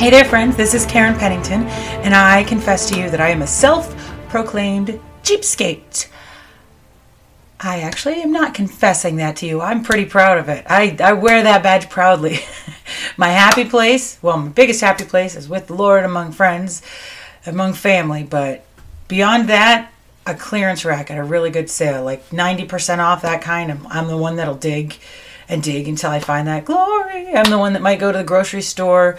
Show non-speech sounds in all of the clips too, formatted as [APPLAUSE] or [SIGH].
Hey there, friends. This is Karen Pennington, and I confess to you that I am a self proclaimed cheapskate. I actually am not confessing that to you. I'm pretty proud of it. I, I wear that badge proudly. [LAUGHS] my happy place, well, my biggest happy place is with the Lord among friends, among family, but beyond that, a clearance rack at a really good sale, like 90% off that kind. I'm, I'm the one that'll dig and dig until I find that glory. I'm the one that might go to the grocery store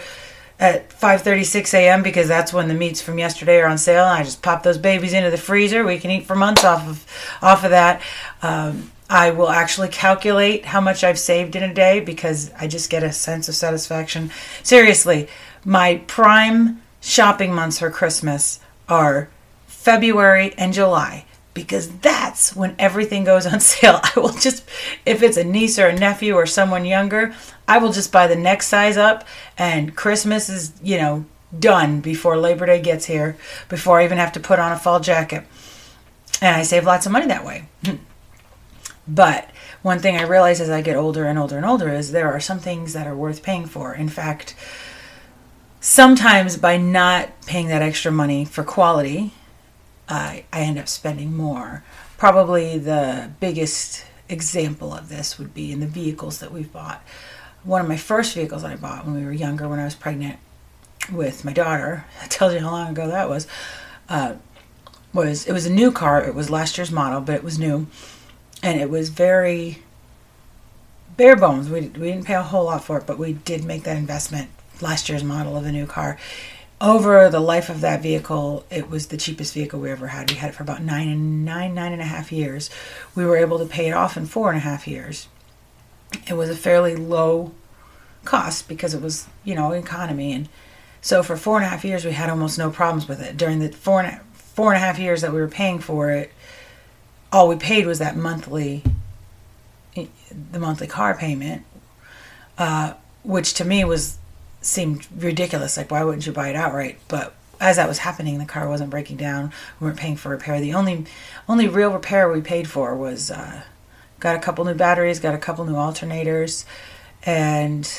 at 5:36 a.m. because that's when the meats from yesterday are on sale. And I just pop those babies into the freezer. We can eat for months off of off of that. Um, I will actually calculate how much I've saved in a day because I just get a sense of satisfaction. Seriously, my prime shopping months for Christmas are February and July because that's when everything goes on [LAUGHS] sale. I will just, if it's a niece or a nephew or someone younger, I will just buy the next size up, and Christmas is, you know, done before Labor Day gets here, before I even have to put on a fall jacket. And I save lots of money that way. [LAUGHS] but one thing I realize as I get older and older and older is there are some things that are worth paying for. In fact, sometimes by not paying that extra money for quality, I, I end up spending more. Probably the biggest example of this would be in the vehicles that we've bought. One of my first vehicles I bought when we were younger, when I was pregnant with my daughter, [LAUGHS] that tells you how long ago that was. Uh, was it was a new car. It was last year's model, but it was new, and it was very bare bones. We we didn't pay a whole lot for it, but we did make that investment. Last year's model of a new car, over the life of that vehicle, it was the cheapest vehicle we ever had. We had it for about nine and nine, nine and a half years. We were able to pay it off in four and a half years. It was a fairly low cost because it was, you know, economy. And so for four and a half years, we had almost no problems with it. During the four and a, four and a half years that we were paying for it, all we paid was that monthly, the monthly car payment, uh, which to me was seemed ridiculous. Like, why wouldn't you buy it outright? But as that was happening, the car wasn't breaking down. We weren't paying for repair. The only only real repair we paid for was uh, got a couple new batteries, got a couple new alternators, and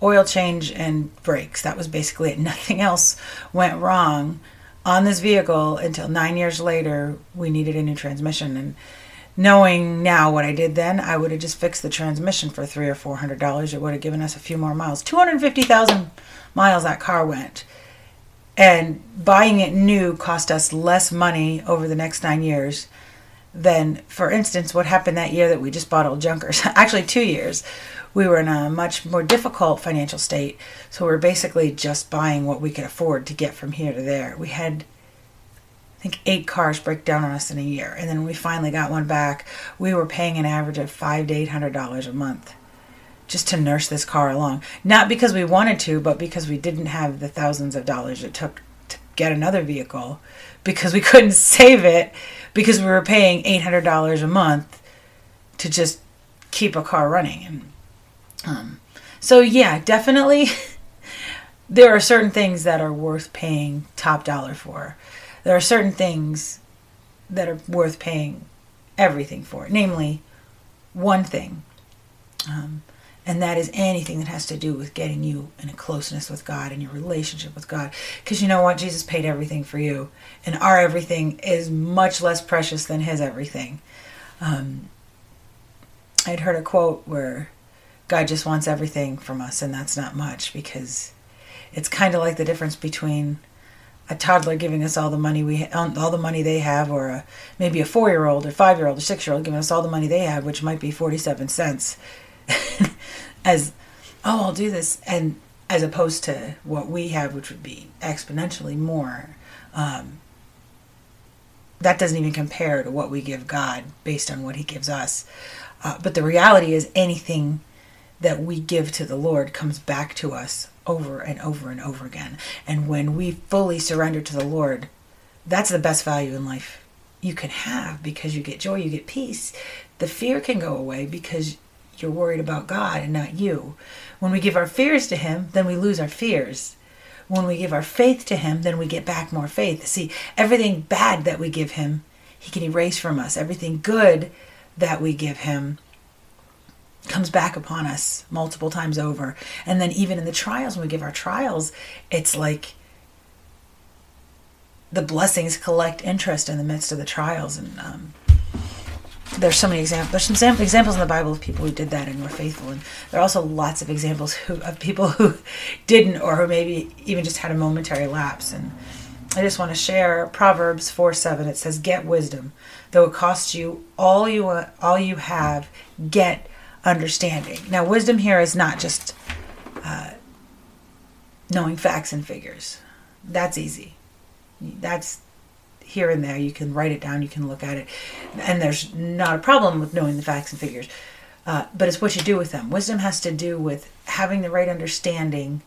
oil change and brakes. That was basically it. [LAUGHS] Nothing else went wrong on this vehicle until nine years later. We needed a new transmission and knowing now what I did then, I would have just fixed the transmission for three or four hundred dollars. It would have given us a few more miles. Two hundred fifty thousand miles that car went, and buying it new cost us less money over the next nine years than, for instance, what happened that year that we just bought old junkers. [LAUGHS] Actually, two years. We were in a much more difficult financial state, so we we're basically just buying what we could afford to get from here to there. We had I think eight cars break down on us in a year. And then we finally got one back, we were paying an average of five to eight hundred dollars a month just to nurse this car along. Not because we wanted to, but because we didn't have the thousands of dollars it took to get another vehicle because we couldn't [LAUGHS] save it because we were paying eight hundred dollars a month to just keep a car running. And um, so yeah, definitely [LAUGHS] there are certain things that are worth paying top dollar for there are certain things that are worth paying everything for, namely one thing. Um, and that is anything that has to do with getting you in a closeness with God and your relationship with God. Because you know what? Jesus paid everything for you, and our everything is much less precious than His everything. Um, I'd heard a quote where God just wants everything from us, and that's not much because it's kind of like the difference between a toddler giving us all the money we all the money they have, or a, maybe a four year old or five year old or six year old giving us all the money they have, which might be forty seven cents, [LAUGHS] as oh I'll do this, and as opposed to what we have, which would be exponentially more. Um, that doesn't even compare to what we give God based on what He gives us. Uh, but the reality is, anything that we give to the Lord comes back to us over and over and over again. And when we fully surrender to the Lord, that's the best value in life you can have because you get joy, you get peace. The fear can go away because you're worried about God and not you. When we give our fears to Him, then we lose our fears. When we give our faith to Him, then we get back more faith. See, everything bad that we give Him, He can erase from us. Everything good that we give Him comes back upon us multiple times over. And then, even in the trials, when we give our trials, it's like the blessings collect interest in the midst of the trials. And um, there's so many examples. There's some examples in the Bible of people who did that and were faithful, and there are also lots of examples who, of people who [LAUGHS] didn't, or who maybe even just had a momentary lapse. And I just want to share Proverbs four seven. It says, "Get wisdom, though it costs you all you all you have. Get understanding." Now, wisdom here is not just uh, knowing facts and figures. That's easy. That's here and there. You can write it down, you can look at it, and there's not a problem with knowing the facts and figures. Uh, but it's what you do with them. Wisdom has to do with having the right understanding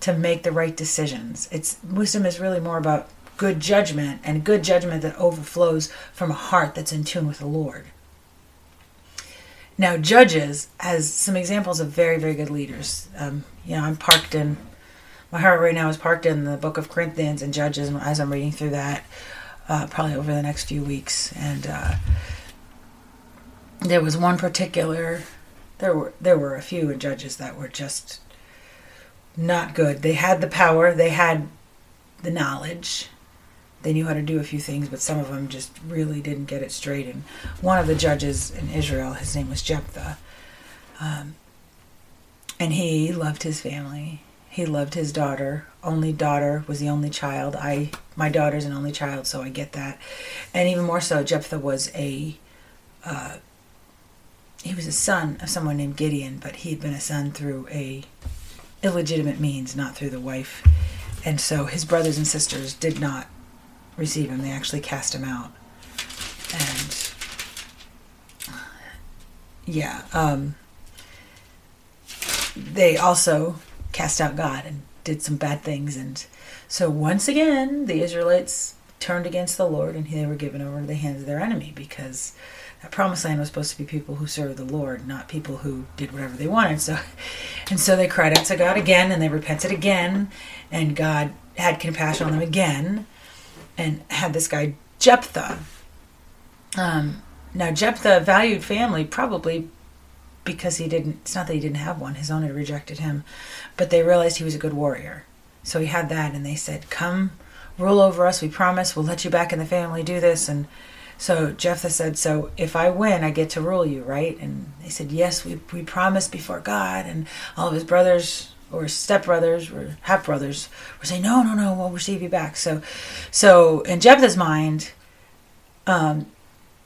to make the right decisions. It's wisdom is really more about good judgment and good judgment that overflows from a heart that's in tune with the Lord. Now, Judges has some examples of very, very good leaders. Um, you know, I'm parked in my heart right now is parked in the book of Corinthians and Judges as I'm reading through that uh, probably over the next few weeks. And uh, there was one particular, there were there were a few judges that were just not good. They had the power, they had the knowledge, they knew how to do a few things, but some of them just really didn't get it straight. And one of the judges in Israel, his name was Jephthah, um, and he loved his family he loved his daughter. Only daughter was the only child. I my daughter's an only child, so I get that. And even more so, Jephthah was a uh, he was a son of someone named Gideon, but he'd been a son through a illegitimate means, not through the wife. And so his brothers and sisters did not receive him. They actually cast him out. And yeah, um, they also cast out God and did some bad things. And so once again, the Israelites turned against the Lord and they were given over to the hands of their enemy because that promised land was supposed to be people who served the Lord, not people who did whatever they wanted. So, [LAUGHS] and so they cried out to God again and they repented again, and God had compassion on them again, and had this guy Jephthah. Um, now Jephthah valued family probably because he didn't it's not that he didn't have one his own had rejected him but they realized he was a good warrior. So he had that and they said come rule over us we promise we'll let you back in the family do this. And so jephthah said so if i win i get to rule you right? And they said yes we, we promised before god and all of his brothers or stepbrothers or half brothers were saying no no no we'll receive you back. So so in jephthah's mind um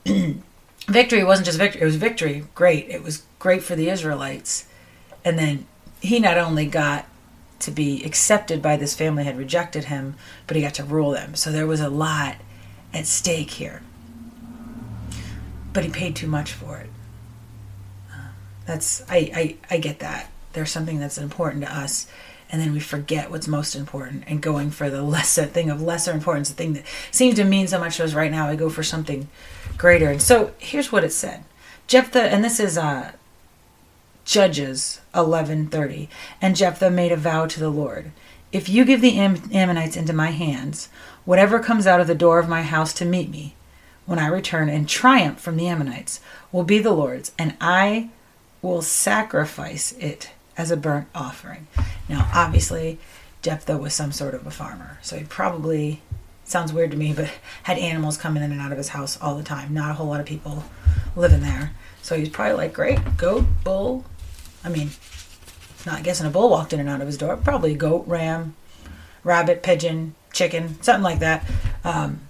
[CLEARS THROAT] victory wasn't just victory, it was victory. Great. It was great for the Israelites. And then he not only got to be accepted by this family had rejected him, but he got to rule them. So there was a lot at stake here. But he paid too much for it. Uh, that's I, I I get that. There's something that's important to us and then we forget what's most important and going for the [LAUGHS] lesser thing of lesser importance, the thing that seems to mean so much to us right now. I go for something greater. And so here's what it said. Jephthah, and this is uh, Judges 11:30. And Jephthah made a vow to the Lord: If you give the Am- Ammonites into my hands, whatever comes out of the door of my house to meet me, when I return and triumph from the Ammonites, will be the Lord's, and I will sacrifice it as a burnt offering. Now, obviously, Jephthah was some sort of a farmer, so he probably sounds weird to me, but had animals coming in and out of his house all the time. Not a whole lot of people living there. So he's probably like, great, goat, bull. I mean, not guessing a bull walked in and out of his door. Probably goat, ram, rabbit, pigeon, chicken, something like that. Um,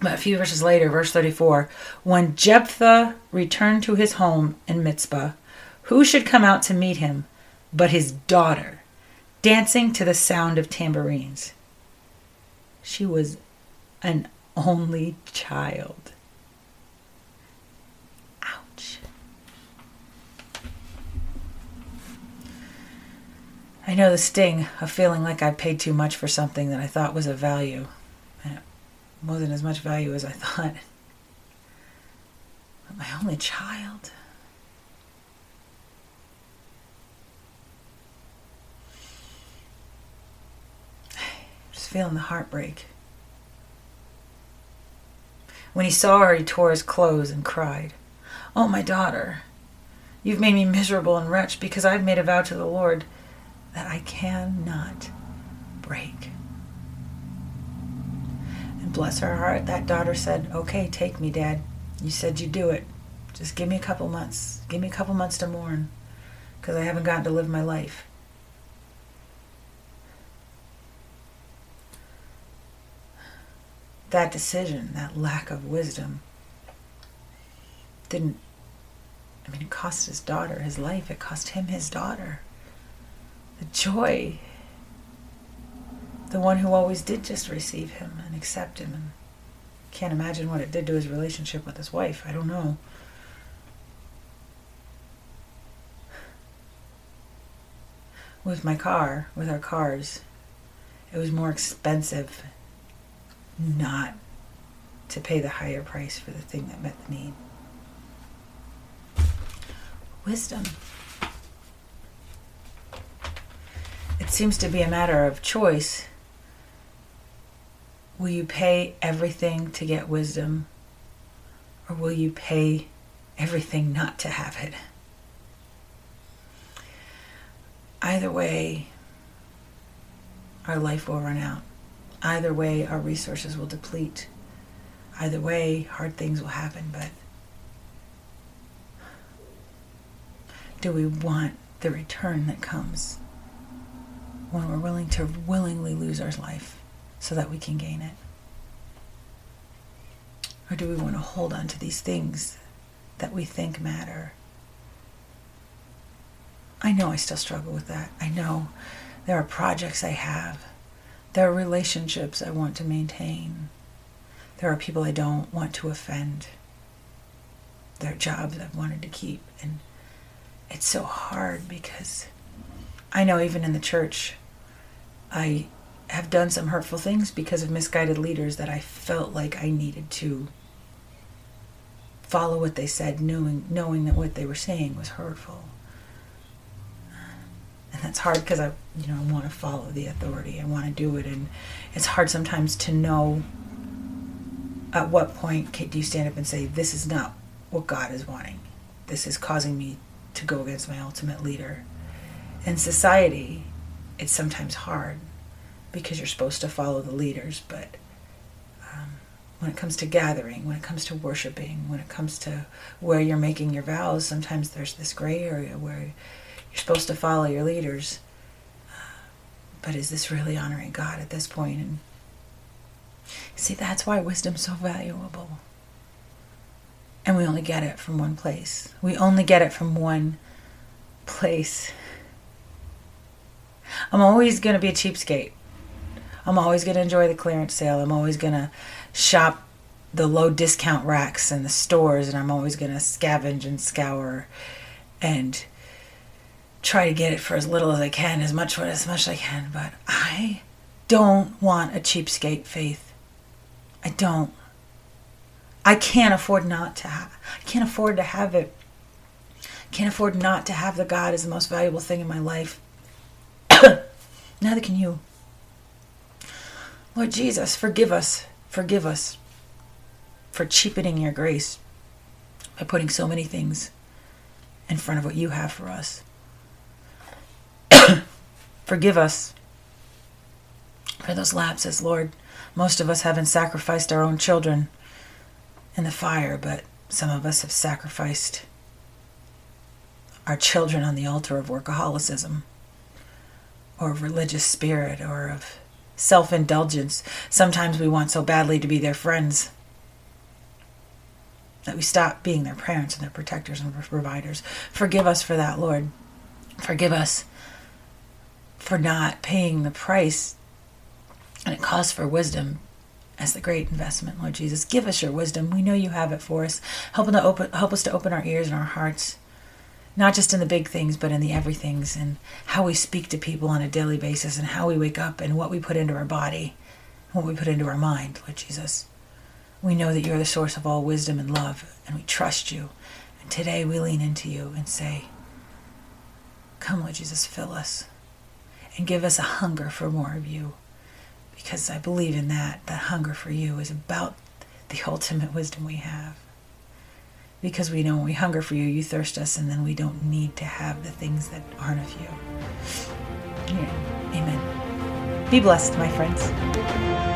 but a few verses later, verse 34 When Jephthah returned to his home in Mizpah, who should come out to meet him but his daughter, dancing to the sound of tambourines? She was an only child. Ouch. I know the sting of feeling like I paid too much for something that I thought was of value. And it wasn't as much value as I thought. But my only child. Just feeling the heartbreak. When he saw her, he tore his clothes and cried, Oh, my daughter, you've made me miserable and wretched because I've made a vow to the Lord that I cannot break. And bless her heart, that daughter said, Okay, take me, Dad. You said you'd do it. Just give me a couple months. Give me a couple months to mourn because I haven't gotten to live my life. That decision, that lack of wisdom, didn't, I mean, it cost his daughter his life, it cost him his daughter the joy, the one who always did just receive him and accept him. And can't imagine what it did to his relationship with his wife. I don't know. With my car, with our cars, it was more expensive not to pay the higher price for the thing that met the need. Wisdom. it seems to be a matter of choice. Will you pay everything to get wisdom, or will you pay everything not to have it? Either way, our life will run out. Either way, our resources will deplete. Either way, hard things will happen, but do we want the return that comes when we're willing to willingly lose our life so that we can gain it? Or do we want to hold on to these things that we think matter? I know I still struggle with that. I know there are projects I have, there are relationships I want to maintain, there are people I don't want to offend, there are jobs I've wanted to keep. And it's so hard because I know even in the church, I have done some hurtful things because of misguided leaders that I felt like I needed to follow what they said, knowing knowing that what they were saying was hurtful. And that's hard because I, you know, I want to follow the authority. I want to do it, and it's hard sometimes to know at what point do you stand up and say, "This is not what God is wanting. This is causing me to go against my ultimate leader." In society, it's sometimes hard because you're supposed to follow the leaders, but um, when it comes to gathering, when it comes to worshiping, when it comes to where you're making your vows, sometimes there's this gray area where you're supposed to follow your leaders. Uh, but is this really honoring God at this point? And see, that's why wisdom's so valuable. And we only get it from one place. We only get it from one place. I'm always going to be a cheapskate. I'm always going to enjoy the clearance sale. I'm always going to shop the low discount racks and the stores, and I'm always going to scavenge and scour and try to get it for as little as I can, as much as much as I can. But I don't want a cheapskate faith. I don't. I can't afford not to have. I can't afford to have it. I can't afford not to have the God as the most valuable thing in my life. [COUGHS] Neither can you. Lord Jesus, forgive us, forgive us for cheapening your grace by putting so many things in front of what you have for us. [COUGHS] forgive us for those lapses, Lord. Most of us haven't sacrificed our own children in the fire, but some of us have sacrificed our children on the altar of workaholicism or of religious spirit or of self indulgence. Sometimes we want so badly to be their friends that we stop being their parents and their protectors and providers. Forgive us for that, Lord. Forgive us for not paying the price and it calls for wisdom as the great investment, Lord Jesus. Give us your wisdom. We know you have it for us. Help, to open, help us to open our ears and our hearts, not just in the big things, but in the everythings, and how we speak to people on a daily basis, and how we wake up, and what we put into our body, what we put into our mind, Lord Jesus. We know that you're the source of all wisdom and love, and we trust you. And today we lean into you and say, Come, Lord Jesus, fill us and give us a hunger for more of you because I believe in that. That hunger for you is about the ultimate wisdom we have. Because we know when we hunger for you, you thirst us, and then we don't need to have the things that aren't of you. Amen. Be blessed, my friends.